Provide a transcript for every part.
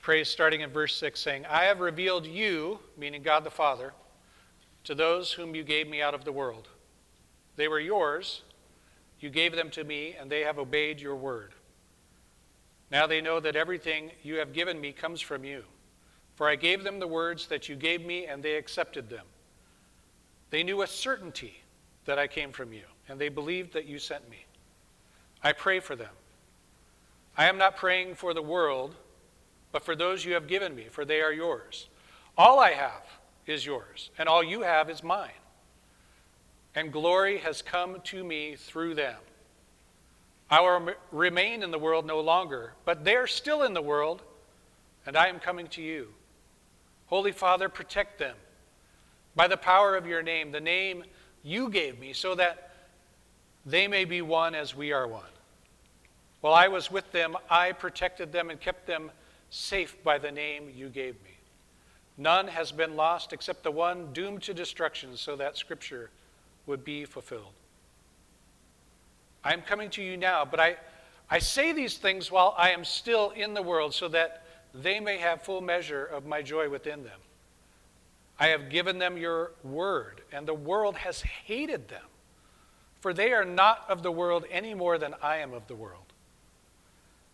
prays starting in verse 6, saying, I have revealed you, meaning God the Father, to those whom you gave me out of the world. They were yours, you gave them to me, and they have obeyed your word. Now they know that everything you have given me comes from you. For I gave them the words that you gave me, and they accepted them. They knew a certainty that I came from you, and they believed that you sent me. I pray for them. I am not praying for the world, but for those you have given me, for they are yours. All I have is yours, and all you have is mine. And glory has come to me through them. I will remain in the world no longer, but they are still in the world, and I am coming to you. Holy Father, protect them by the power of your name, the name you gave me, so that they may be one as we are one. While I was with them, I protected them and kept them safe by the name you gave me. None has been lost except the one doomed to destruction, so that Scripture would be fulfilled. I am coming to you now, but I, I say these things while I am still in the world, so that they may have full measure of my joy within them. I have given them your word, and the world has hated them, for they are not of the world any more than I am of the world.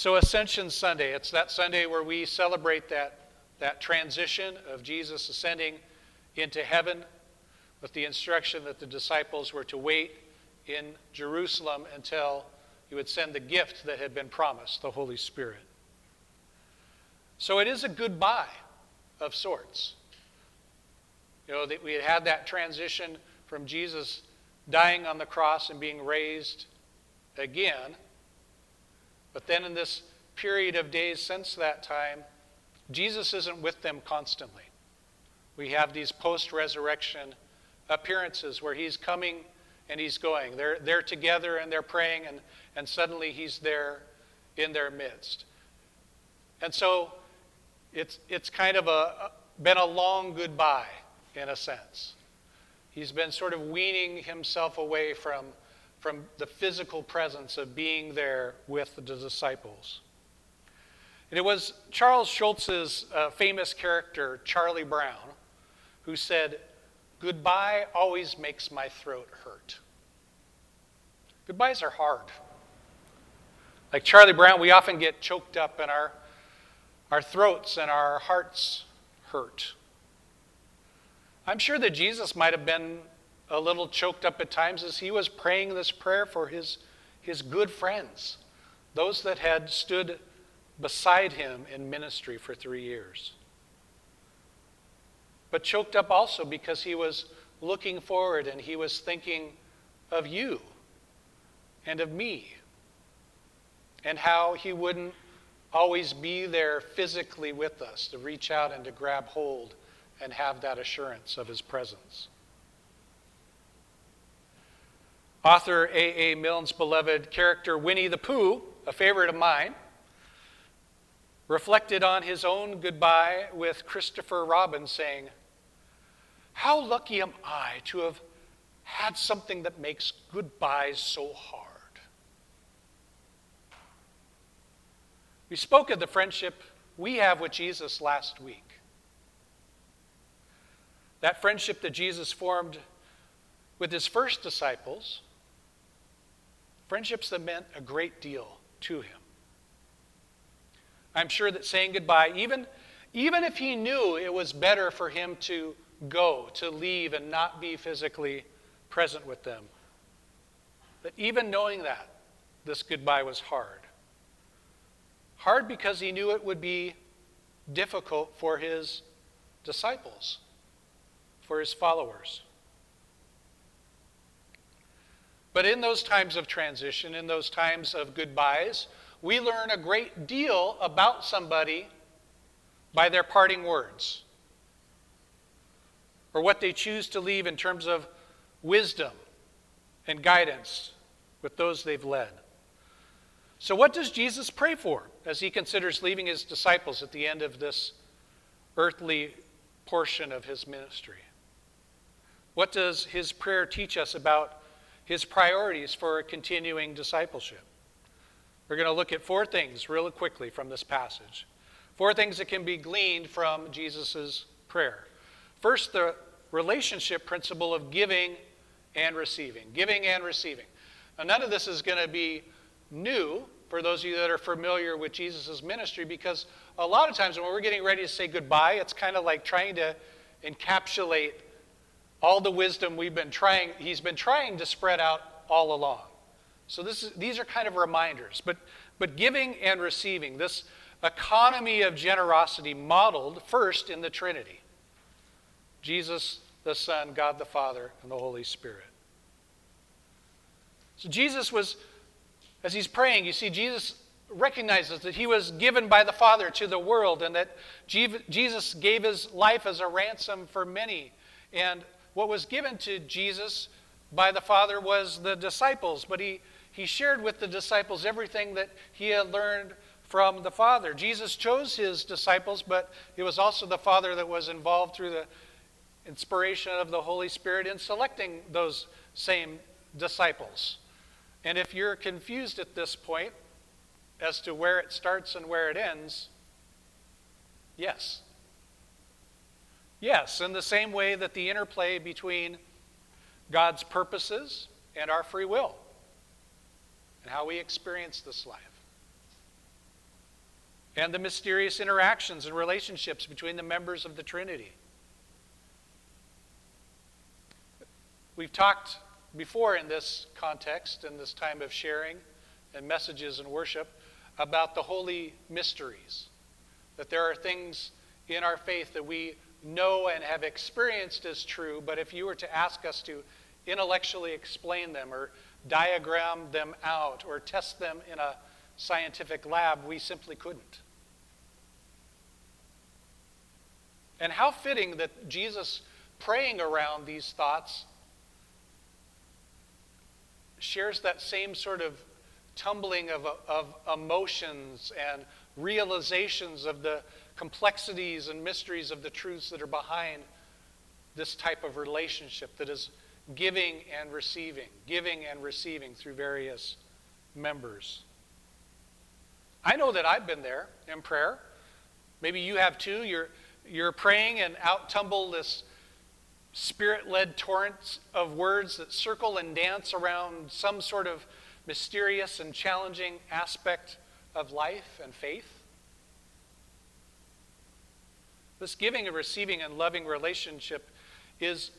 So, Ascension Sunday, it's that Sunday where we celebrate that, that transition of Jesus ascending into heaven with the instruction that the disciples were to wait in Jerusalem until he would send the gift that had been promised, the Holy Spirit. So, it is a goodbye of sorts. You know, that we had had that transition from Jesus dying on the cross and being raised again. But then in this period of days since that time, Jesus isn't with them constantly. We have these post resurrection appearances where he's coming and he's going. They're, they're together and they're praying, and, and suddenly he's there in their midst. And so it's, it's kind of a, been a long goodbye in a sense. He's been sort of weaning himself away from, from the physical presence of being there with the disciples. And it was Charles Schulz's uh, famous character, Charlie Brown, who said, Goodbye always makes my throat hurt. Goodbyes are hard. Like Charlie Brown, we often get choked up and our, our throats and our hearts hurt. I'm sure that Jesus might have been a little choked up at times as he was praying this prayer for his, his good friends, those that had stood beside him in ministry for three years. But choked up also because he was looking forward and he was thinking of you and of me and how he wouldn't always be there physically with us to reach out and to grab hold and have that assurance of his presence. Author A. A. Milne's beloved character Winnie the Pooh, a favorite of mine, reflected on his own goodbye with Christopher Robin, saying, How lucky am I to have had something that makes goodbyes so hard. We spoke of the friendship we have with Jesus last week. That friendship that Jesus formed with his first disciples, friendships that meant a great deal to him. I'm sure that saying goodbye, even, even if he knew it was better for him to go, to leave, and not be physically present with them, that even knowing that, this goodbye was hard. Hard because he knew it would be difficult for his disciples for his followers. But in those times of transition, in those times of goodbyes, we learn a great deal about somebody by their parting words or what they choose to leave in terms of wisdom and guidance with those they've led. So, what does Jesus pray for as he considers leaving his disciples at the end of this earthly portion of his ministry? What does his prayer teach us about his priorities for continuing discipleship? We're going to look at four things really quickly from this passage. Four things that can be gleaned from Jesus' prayer. First, the relationship principle of giving and receiving. Giving and receiving. Now, none of this is going to be new for those of you that are familiar with Jesus' ministry because a lot of times when we're getting ready to say goodbye, it's kind of like trying to encapsulate all the wisdom we've been trying, he's been trying to spread out all along. So is, these are kind of reminders. But, but giving and receiving, this economy of generosity modeled first in the Trinity Jesus, the Son, God the Father, and the Holy Spirit. So Jesus was, as he's praying, you see, Jesus recognizes that he was given by the Father to the world and that Jesus gave his life as a ransom for many. And what was given to Jesus by the Father was the disciples, but he, he shared with the disciples everything that he had learned from the Father. Jesus chose his disciples, but it was also the Father that was involved through the inspiration of the Holy Spirit in selecting those same disciples. And if you're confused at this point as to where it starts and where it ends, yes. Yes, in the same way that the interplay between God's purposes and our free will and how we experience this life. And the mysterious interactions and relationships between the members of the Trinity. We've talked before in this context, in this time of sharing and messages and worship, about the holy mysteries. That there are things in our faith that we know and have experienced as true, but if you were to ask us to intellectually explain them or diagram them out or test them in a scientific lab, we simply couldn't. And how fitting that Jesus praying around these thoughts shares that same sort of tumbling of, of emotions and realizations of the complexities and mysteries of the truths that are behind this type of relationship that is giving and receiving, giving and receiving through various members. I know that I've been there in prayer. Maybe you have too. You're, you're praying and out tumble this spirit led torrents of words that circle and dance around some sort of mysterious and challenging aspect of life and faith. This giving and receiving and loving relationship is,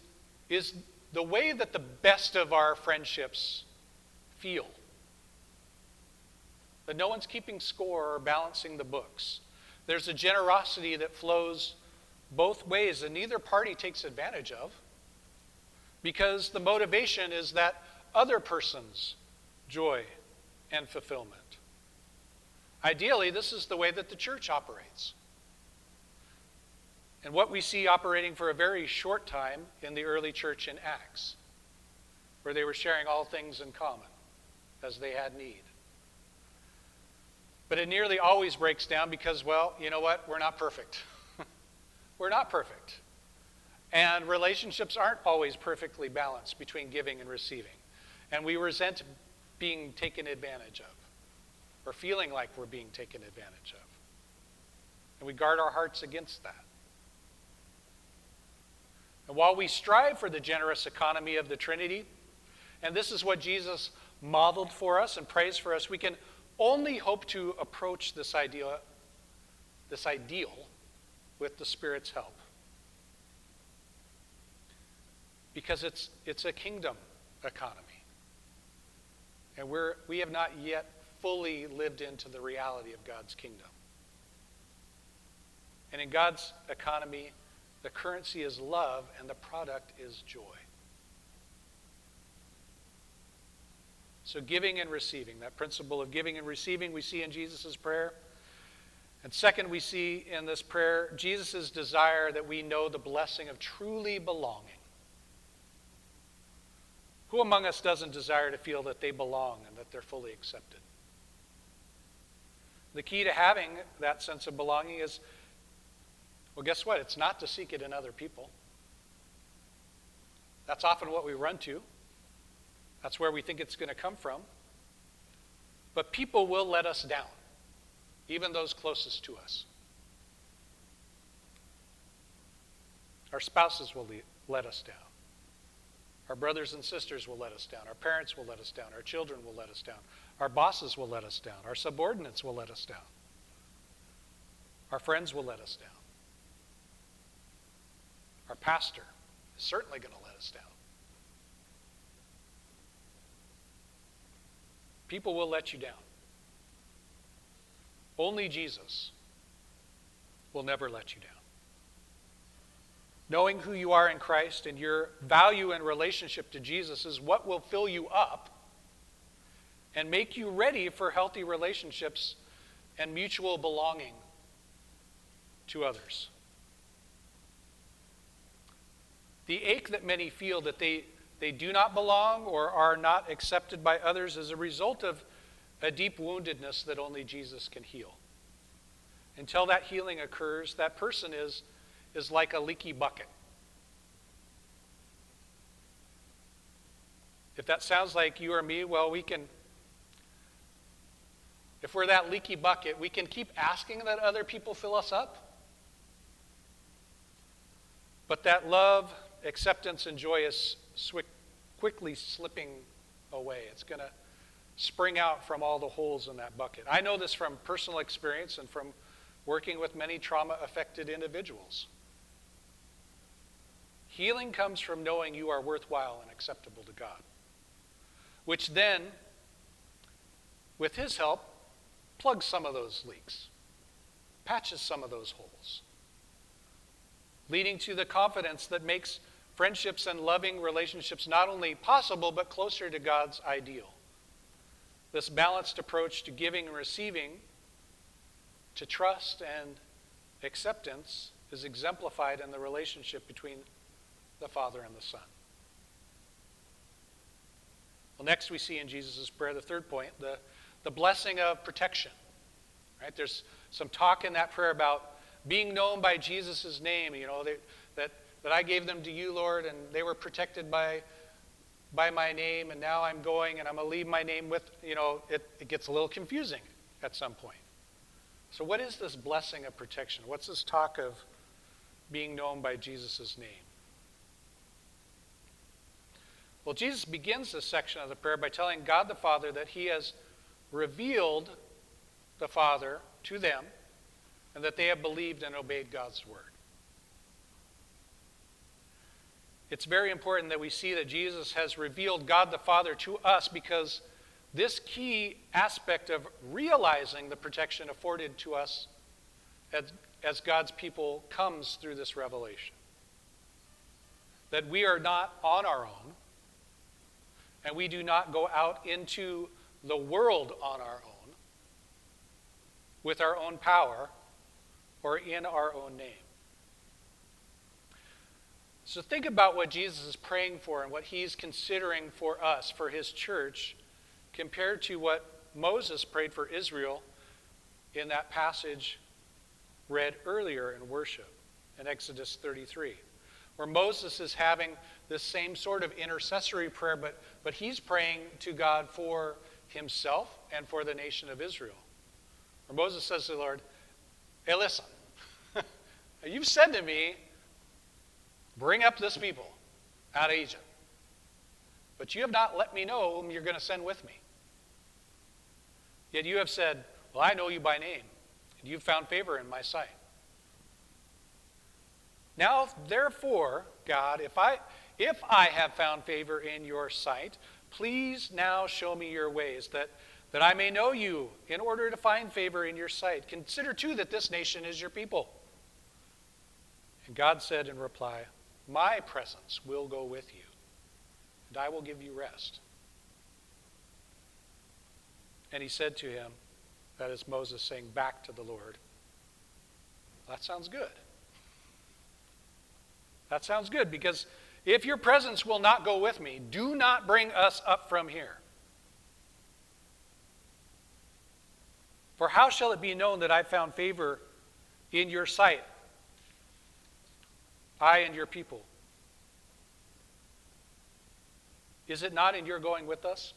is the way that the best of our friendships feel. That no one's keeping score or balancing the books. There's a generosity that flows both ways, and neither party takes advantage of because the motivation is that other person's joy and fulfillment. Ideally, this is the way that the church operates. And what we see operating for a very short time in the early church in Acts, where they were sharing all things in common as they had need. But it nearly always breaks down because, well, you know what? We're not perfect. We're not perfect. And relationships aren't always perfectly balanced between giving and receiving. And we resent being taken advantage of or feeling like we're being taken advantage of. And we guard our hearts against that. And while we strive for the generous economy of the Trinity, and this is what Jesus modeled for us and prays for us, we can only hope to approach this ideal, this ideal with the Spirit's help. Because it's, it's a kingdom economy. And we're, we have not yet fully lived into the reality of God's kingdom. And in God's economy, the currency is love, and the product is joy. So, giving and receiving, that principle of giving and receiving we see in Jesus' prayer. And second, we see in this prayer Jesus' desire that we know the blessing of truly belonging. Who among us doesn't desire to feel that they belong and that they're fully accepted? The key to having that sense of belonging is well, guess what? It's not to seek it in other people. That's often what we run to. That's where we think it's going to come from. But people will let us down even those closest to us. Our spouses will let us down. Our brothers and sisters will let us down. Our parents will let us down. Our children will let us down. Our bosses will let us down. Our subordinates will let us down. Our friends will let us down. Our pastor is certainly going to let us down. People will let you down. Only Jesus will never let you down. Knowing who you are in Christ and your value and relationship to Jesus is what will fill you up and make you ready for healthy relationships and mutual belonging to others. The ache that many feel that they, they do not belong or are not accepted by others is a result of a deep woundedness that only Jesus can heal. Until that healing occurs, that person is, is like a leaky bucket. If that sounds like you or me, well, we can, if we're that leaky bucket, we can keep asking that other people fill us up. But that love, acceptance, and joy is quickly slipping away. It's going to spring out from all the holes in that bucket. I know this from personal experience and from working with many trauma affected individuals. Healing comes from knowing you are worthwhile and acceptable to God, which then, with His help, plugs some of those leaks, patches some of those holes, leading to the confidence that makes friendships and loving relationships not only possible, but closer to God's ideal. This balanced approach to giving and receiving, to trust and acceptance, is exemplified in the relationship between the Father and the Son. Well, next we see in Jesus' prayer, the third point, the, the blessing of protection. Right? There's some talk in that prayer about being known by Jesus' name, you know, that, that I gave them to you, Lord, and they were protected by by my name, and now I'm going and I'm going to leave my name with, you know, it, it gets a little confusing at some point. So, what is this blessing of protection? What's this talk of being known by Jesus' name? Well, Jesus begins this section of the prayer by telling God the Father that he has revealed the Father to them and that they have believed and obeyed God's word. It's very important that we see that Jesus has revealed God the Father to us because this key aspect of realizing the protection afforded to us as, as God's people comes through this revelation. That we are not on our own, and we do not go out into the world on our own with our own power or in our own name. So think about what Jesus is praying for and what he's considering for us, for his church, compared to what Moses prayed for Israel in that passage read earlier in worship in Exodus 33, where Moses is having this same sort of intercessory prayer, but, but he's praying to God for himself and for the nation of Israel. Where Moses says to the Lord, Hey, listen, you've said to me, Bring up this people out of Egypt. But you have not let me know whom you're going to send with me. Yet you have said, Well, I know you by name, and you've found favor in my sight. Now, therefore, God, if I, if I have found favor in your sight, please now show me your ways, that, that I may know you in order to find favor in your sight. Consider, too, that this nation is your people. And God said in reply, my presence will go with you, and I will give you rest. And he said to him, that is Moses saying back to the Lord, That sounds good. That sounds good because if your presence will not go with me, do not bring us up from here. For how shall it be known that I found favor in your sight, I and your people? Is it not in your going with us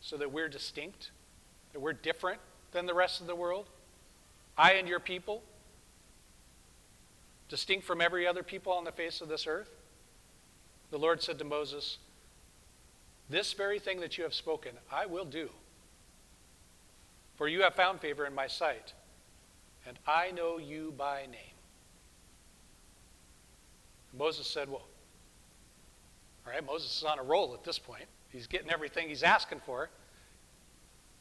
so that we're distinct, that we're different than the rest of the world? I and your people? Distinct from every other people on the face of this earth? The Lord said to Moses, This very thing that you have spoken, I will do. For you have found favor in my sight, and I know you by name. Moses said, Well, all right, Moses is on a roll at this point. He's getting everything he's asking for.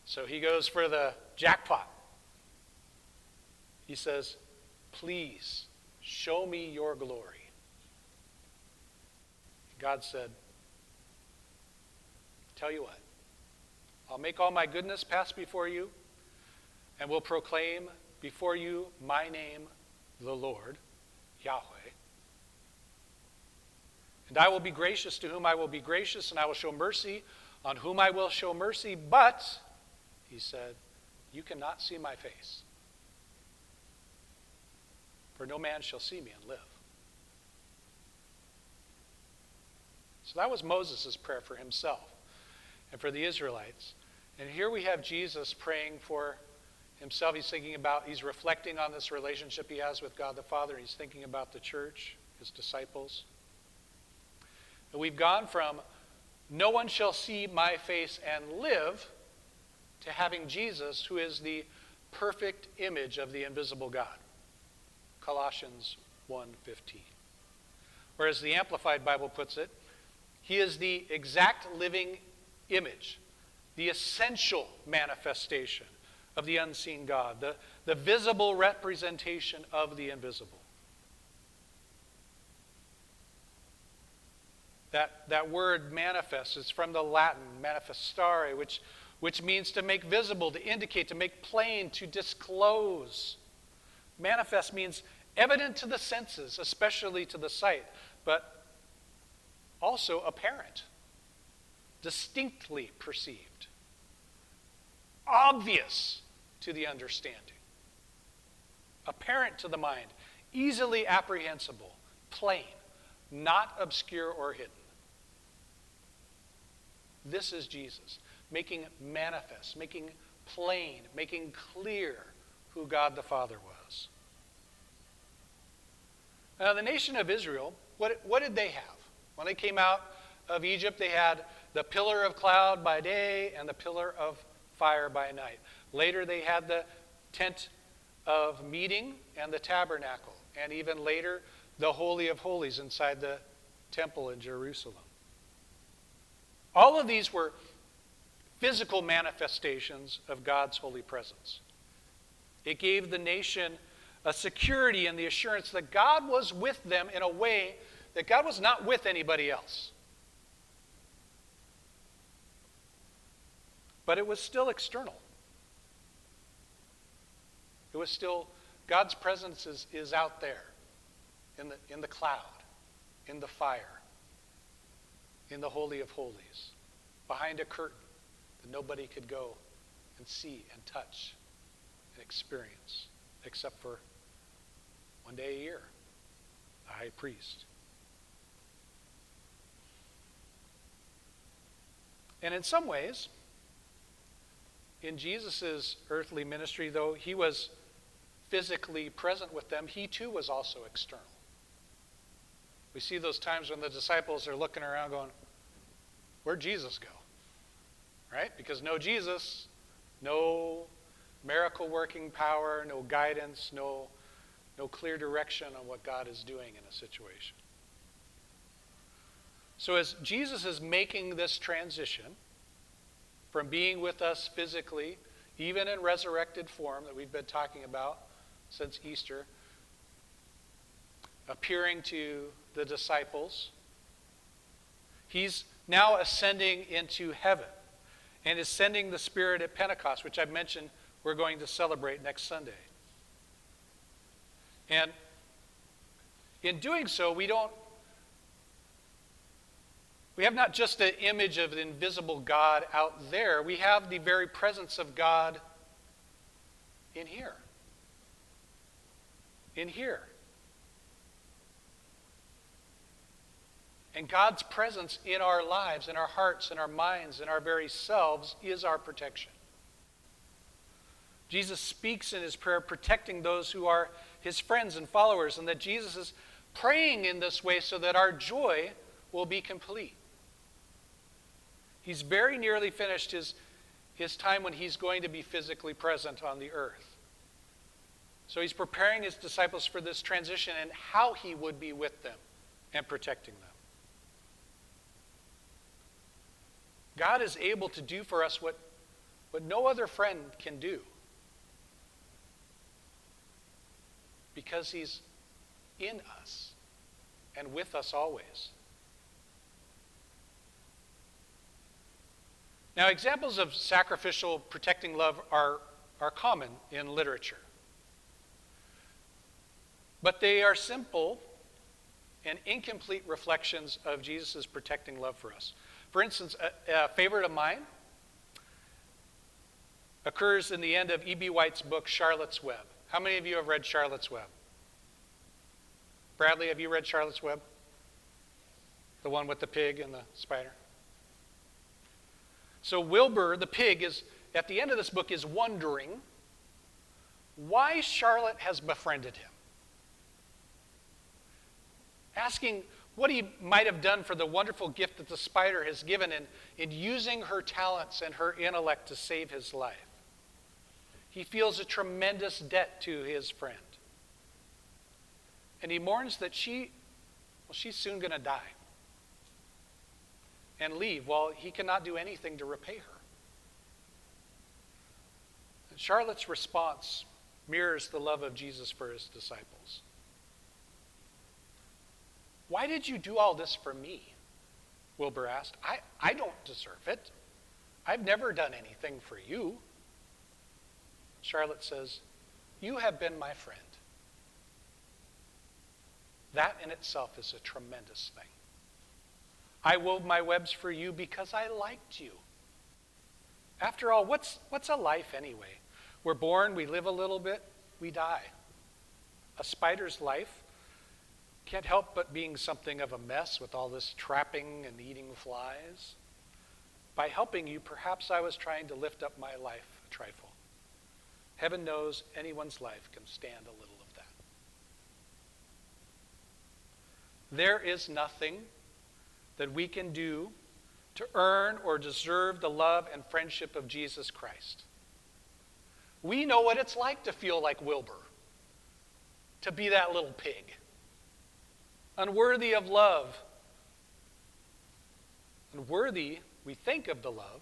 So he goes for the jackpot. He says, Please show me your glory. God said, Tell you what, I'll make all my goodness pass before you, and will proclaim before you my name, the Lord, Yahweh. And I will be gracious to whom I will be gracious, and I will show mercy on whom I will show mercy. But, he said, you cannot see my face. For no man shall see me and live. So that was Moses' prayer for himself and for the Israelites. And here we have Jesus praying for himself. He's thinking about, he's reflecting on this relationship he has with God the Father. He's thinking about the church, his disciples. We've gone from no one shall see my face and live to having Jesus, who is the perfect image of the invisible God. Colossians 1:15. Whereas the Amplified Bible puts it, he is the exact living image, the essential manifestation of the unseen God, the, the visible representation of the invisible. That, that word manifest is from the Latin manifestare, which, which means to make visible, to indicate, to make plain, to disclose. Manifest means evident to the senses, especially to the sight, but also apparent, distinctly perceived, obvious to the understanding, apparent to the mind, easily apprehensible, plain, not obscure or hidden. This is Jesus, making manifest, making plain, making clear who God the Father was. Now, the nation of Israel, what, what did they have? When they came out of Egypt, they had the pillar of cloud by day and the pillar of fire by night. Later, they had the tent of meeting and the tabernacle. And even later, the Holy of Holies inside the temple in Jerusalem. All of these were physical manifestations of God's holy presence. It gave the nation a security and the assurance that God was with them in a way that God was not with anybody else. But it was still external. It was still, God's presence is, is out there in the, in the cloud, in the fire, in the Holy of Holies, behind a curtain that nobody could go and see and touch and experience, except for one day a year, the high priest. And in some ways, in Jesus' earthly ministry, though he was physically present with them, he too was also external. We see those times when the disciples are looking around going, Where'd Jesus go? Right? Because no Jesus, no miracle working power, no guidance, no, no clear direction on what God is doing in a situation. So, as Jesus is making this transition from being with us physically, even in resurrected form that we've been talking about since Easter, appearing to the disciples. He's now ascending into heaven and is sending the Spirit at Pentecost, which I mentioned we're going to celebrate next Sunday. And in doing so, we don't we have not just the image of the invisible God out there, we have the very presence of God in here. In here. And God's presence in our lives, in our hearts, in our minds, in our very selves is our protection. Jesus speaks in his prayer protecting those who are his friends and followers, and that Jesus is praying in this way so that our joy will be complete. He's very nearly finished his, his time when he's going to be physically present on the earth. So he's preparing his disciples for this transition and how he would be with them and protecting them. God is able to do for us what, what no other friend can do because he's in us and with us always. Now, examples of sacrificial protecting love are, are common in literature. But they are simple and incomplete reflections of Jesus' protecting love for us. For instance, a, a favorite of mine occurs in the end of E.B. White's book, Charlotte's Web. How many of you have read Charlotte's Web? Bradley, have you read Charlotte's Web? The one with the pig and the spider? So Wilbur, the pig, is at the end of this book is wondering why Charlotte has befriended him. Asking what he might have done for the wonderful gift that the spider has given in, in using her talents and her intellect to save his life. He feels a tremendous debt to his friend. And he mourns that she, well, she's soon going to die and leave while he cannot do anything to repay her. And Charlotte's response mirrors the love of Jesus for his disciples. Why did you do all this for me? Wilbur asked. I, I don't deserve it. I've never done anything for you. Charlotte says, You have been my friend. That in itself is a tremendous thing. I wove my webs for you because I liked you. After all, what's, what's a life anyway? We're born, we live a little bit, we die. A spider's life can't help but being something of a mess with all this trapping and eating flies. By helping you, perhaps I was trying to lift up my life a trifle. Heaven knows anyone's life can stand a little of that. There is nothing that we can do to earn or deserve the love and friendship of Jesus Christ. We know what it's like to feel like Wilbur, to be that little pig unworthy of love. Unworthy, we think of the love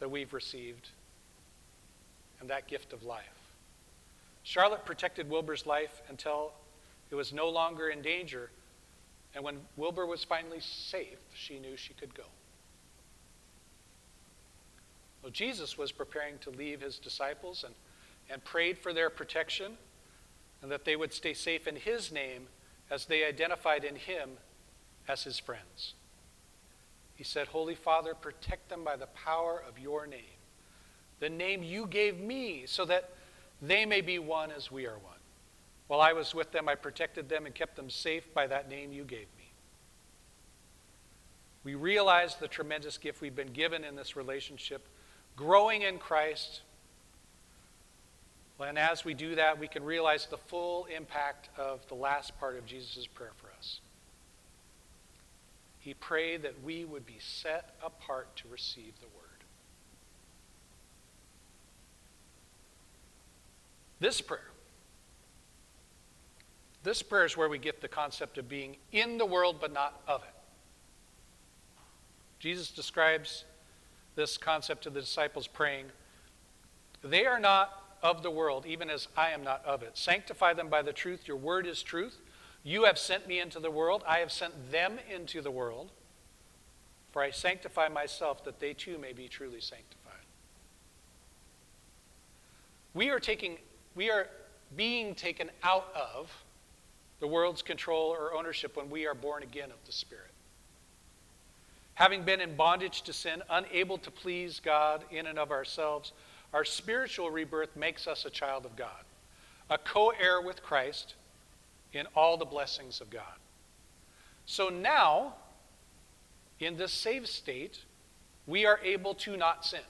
that we've received and that gift of life. Charlotte protected Wilbur's life until it was no longer in danger. And when Wilbur was finally safe, she knew she could go. Well, Jesus was preparing to leave his disciples and, and prayed for their protection and that they would stay safe in his name as they identified in him as his friends. He said, Holy Father, protect them by the power of your name, the name you gave me, so that they may be one as we are one. While I was with them, I protected them and kept them safe by that name you gave me. We realize the tremendous gift we've been given in this relationship, growing in Christ, and as we do that, we can realize the full impact of the last part of Jesus' prayer for us. He prayed that we would be set apart to receive the word. This prayer, this prayer is where we get the concept of being in the world but not of it. Jesus describes this concept to the disciples praying, They are not of the world, even as I am not of it. Sanctify them by the truth. Your word is truth. You have sent me into the world. I have sent them into the world. For I sanctify myself that they too may be truly sanctified. We are taking, we are being taken out of the world's control or ownership when we are born again of the Spirit. Having been in bondage to sin, unable to please God in and of ourselves, our spiritual rebirth makes us a child of God, a co heir with Christ in all the blessings of God. So now, in this saved state, we are able to not sin.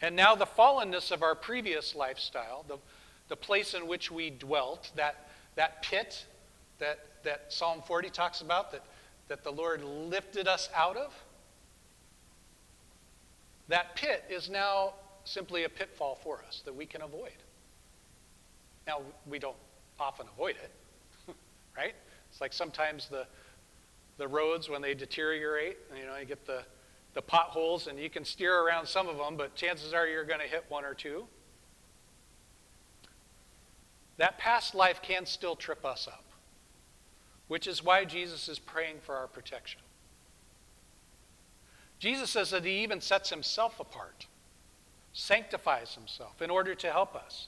And now, the fallenness of our previous lifestyle, the, the place in which we dwelt, that, that pit that, that Psalm 40 talks about, that, that the Lord lifted us out of, that pit is now simply a pitfall for us that we can avoid. Now, we don't often avoid it, right? It's like sometimes the, the roads, when they deteriorate, you know, you get the, the potholes and you can steer around some of them, but chances are you're going to hit one or two. That past life can still trip us up, which is why Jesus is praying for our protection. Jesus says that he even sets himself apart, sanctifies himself in order to help us.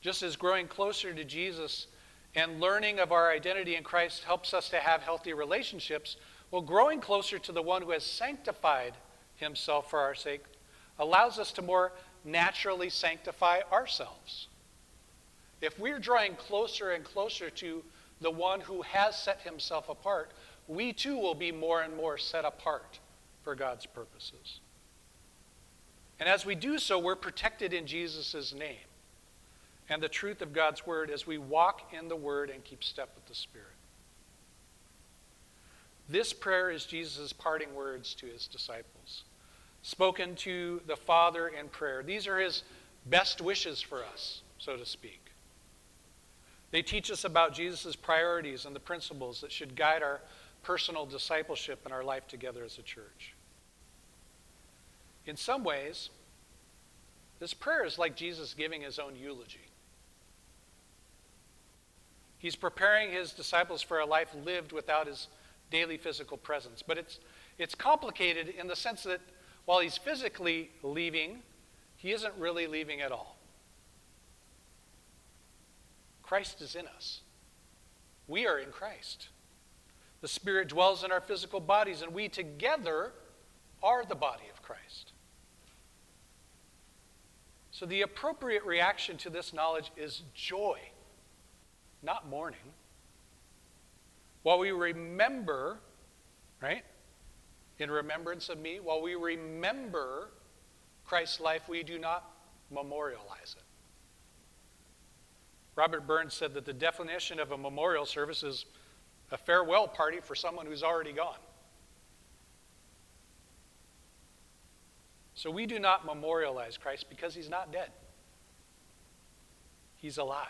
Just as growing closer to Jesus and learning of our identity in Christ helps us to have healthy relationships, well, growing closer to the one who has sanctified himself for our sake allows us to more naturally sanctify ourselves. If we're drawing closer and closer to the one who has set himself apart, we too will be more and more set apart for God's purposes. And as we do so, we're protected in Jesus' name and the truth of God's word as we walk in the word and keep step with the Spirit. This prayer is Jesus' parting words to his disciples, spoken to the Father in prayer. These are his best wishes for us, so to speak. They teach us about Jesus' priorities and the principles that should guide our personal discipleship in our life together as a church. In some ways, this prayer is like Jesus giving his own eulogy. He's preparing his disciples for a life lived without his daily physical presence. But it's, it's complicated in the sense that while he's physically leaving, he isn't really leaving at all. Christ is in us. We are in Christ. The Spirit dwells in our physical bodies, and we together are the body of Christ. So the appropriate reaction to this knowledge is joy, not mourning. While we remember, right, in remembrance of me, while we remember Christ's life, we do not memorialize it. Robert Burns said that the definition of a memorial service is a farewell party for someone who's already gone. So we do not memorialize Christ because he's not dead. He's alive.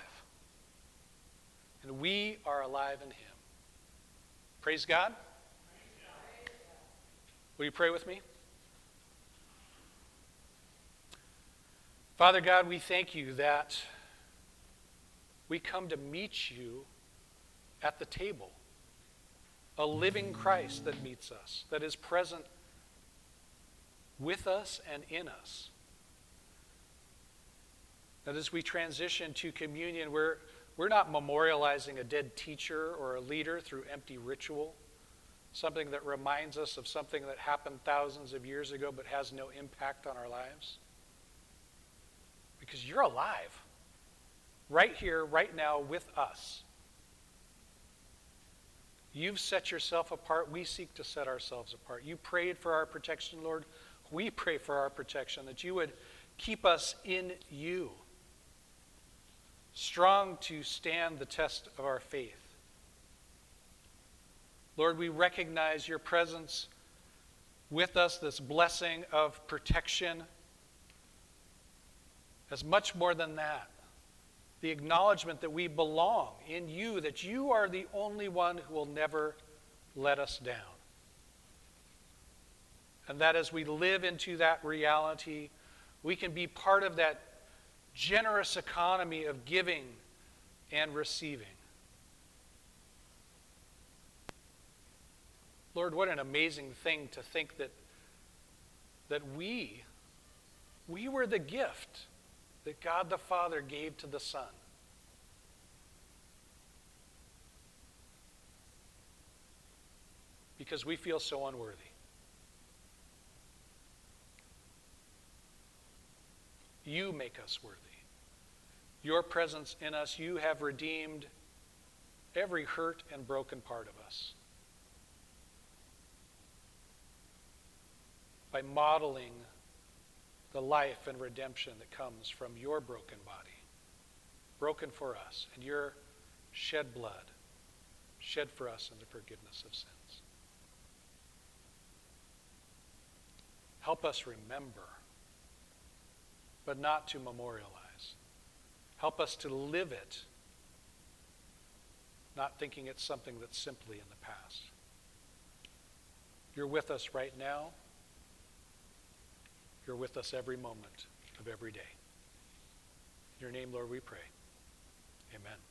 And we are alive in him. Praise God. Will you pray with me? Father God, we thank you that we come to meet you at the table a living Christ that meets us, that is present with us and in us. That as we transition to communion, we're, we're not memorializing a dead teacher or a leader through empty ritual, something that reminds us of something that happened thousands of years ago but has no impact on our lives. Because you're alive, right here, right now, with us. You've set yourself apart. We seek to set ourselves apart. You prayed for our protection, Lord. We pray for our protection, that you would keep us in you, strong to stand the test of our faith. Lord, we recognize your presence with us, this blessing of protection, as much more than that the acknowledgement that we belong in you, that you are the only one who will never let us down. And that as we live into that reality, we can be part of that generous economy of giving and receiving. Lord, what an amazing thing to think that, that we, we were the gift that God the Father gave to the Son. Because we feel so unworthy. You make us worthy. Your presence in us, you have redeemed every hurt and broken part of us. By modeling the life and redemption that comes from your broken body, broken for us, and your shed blood, shed for us in the forgiveness of sins. Help us remember, but not to memorialize. Help us to live it, not thinking it's something that's simply in the past. You're with us right now. You're with us every moment of every day. In your name, Lord, we pray. Amen.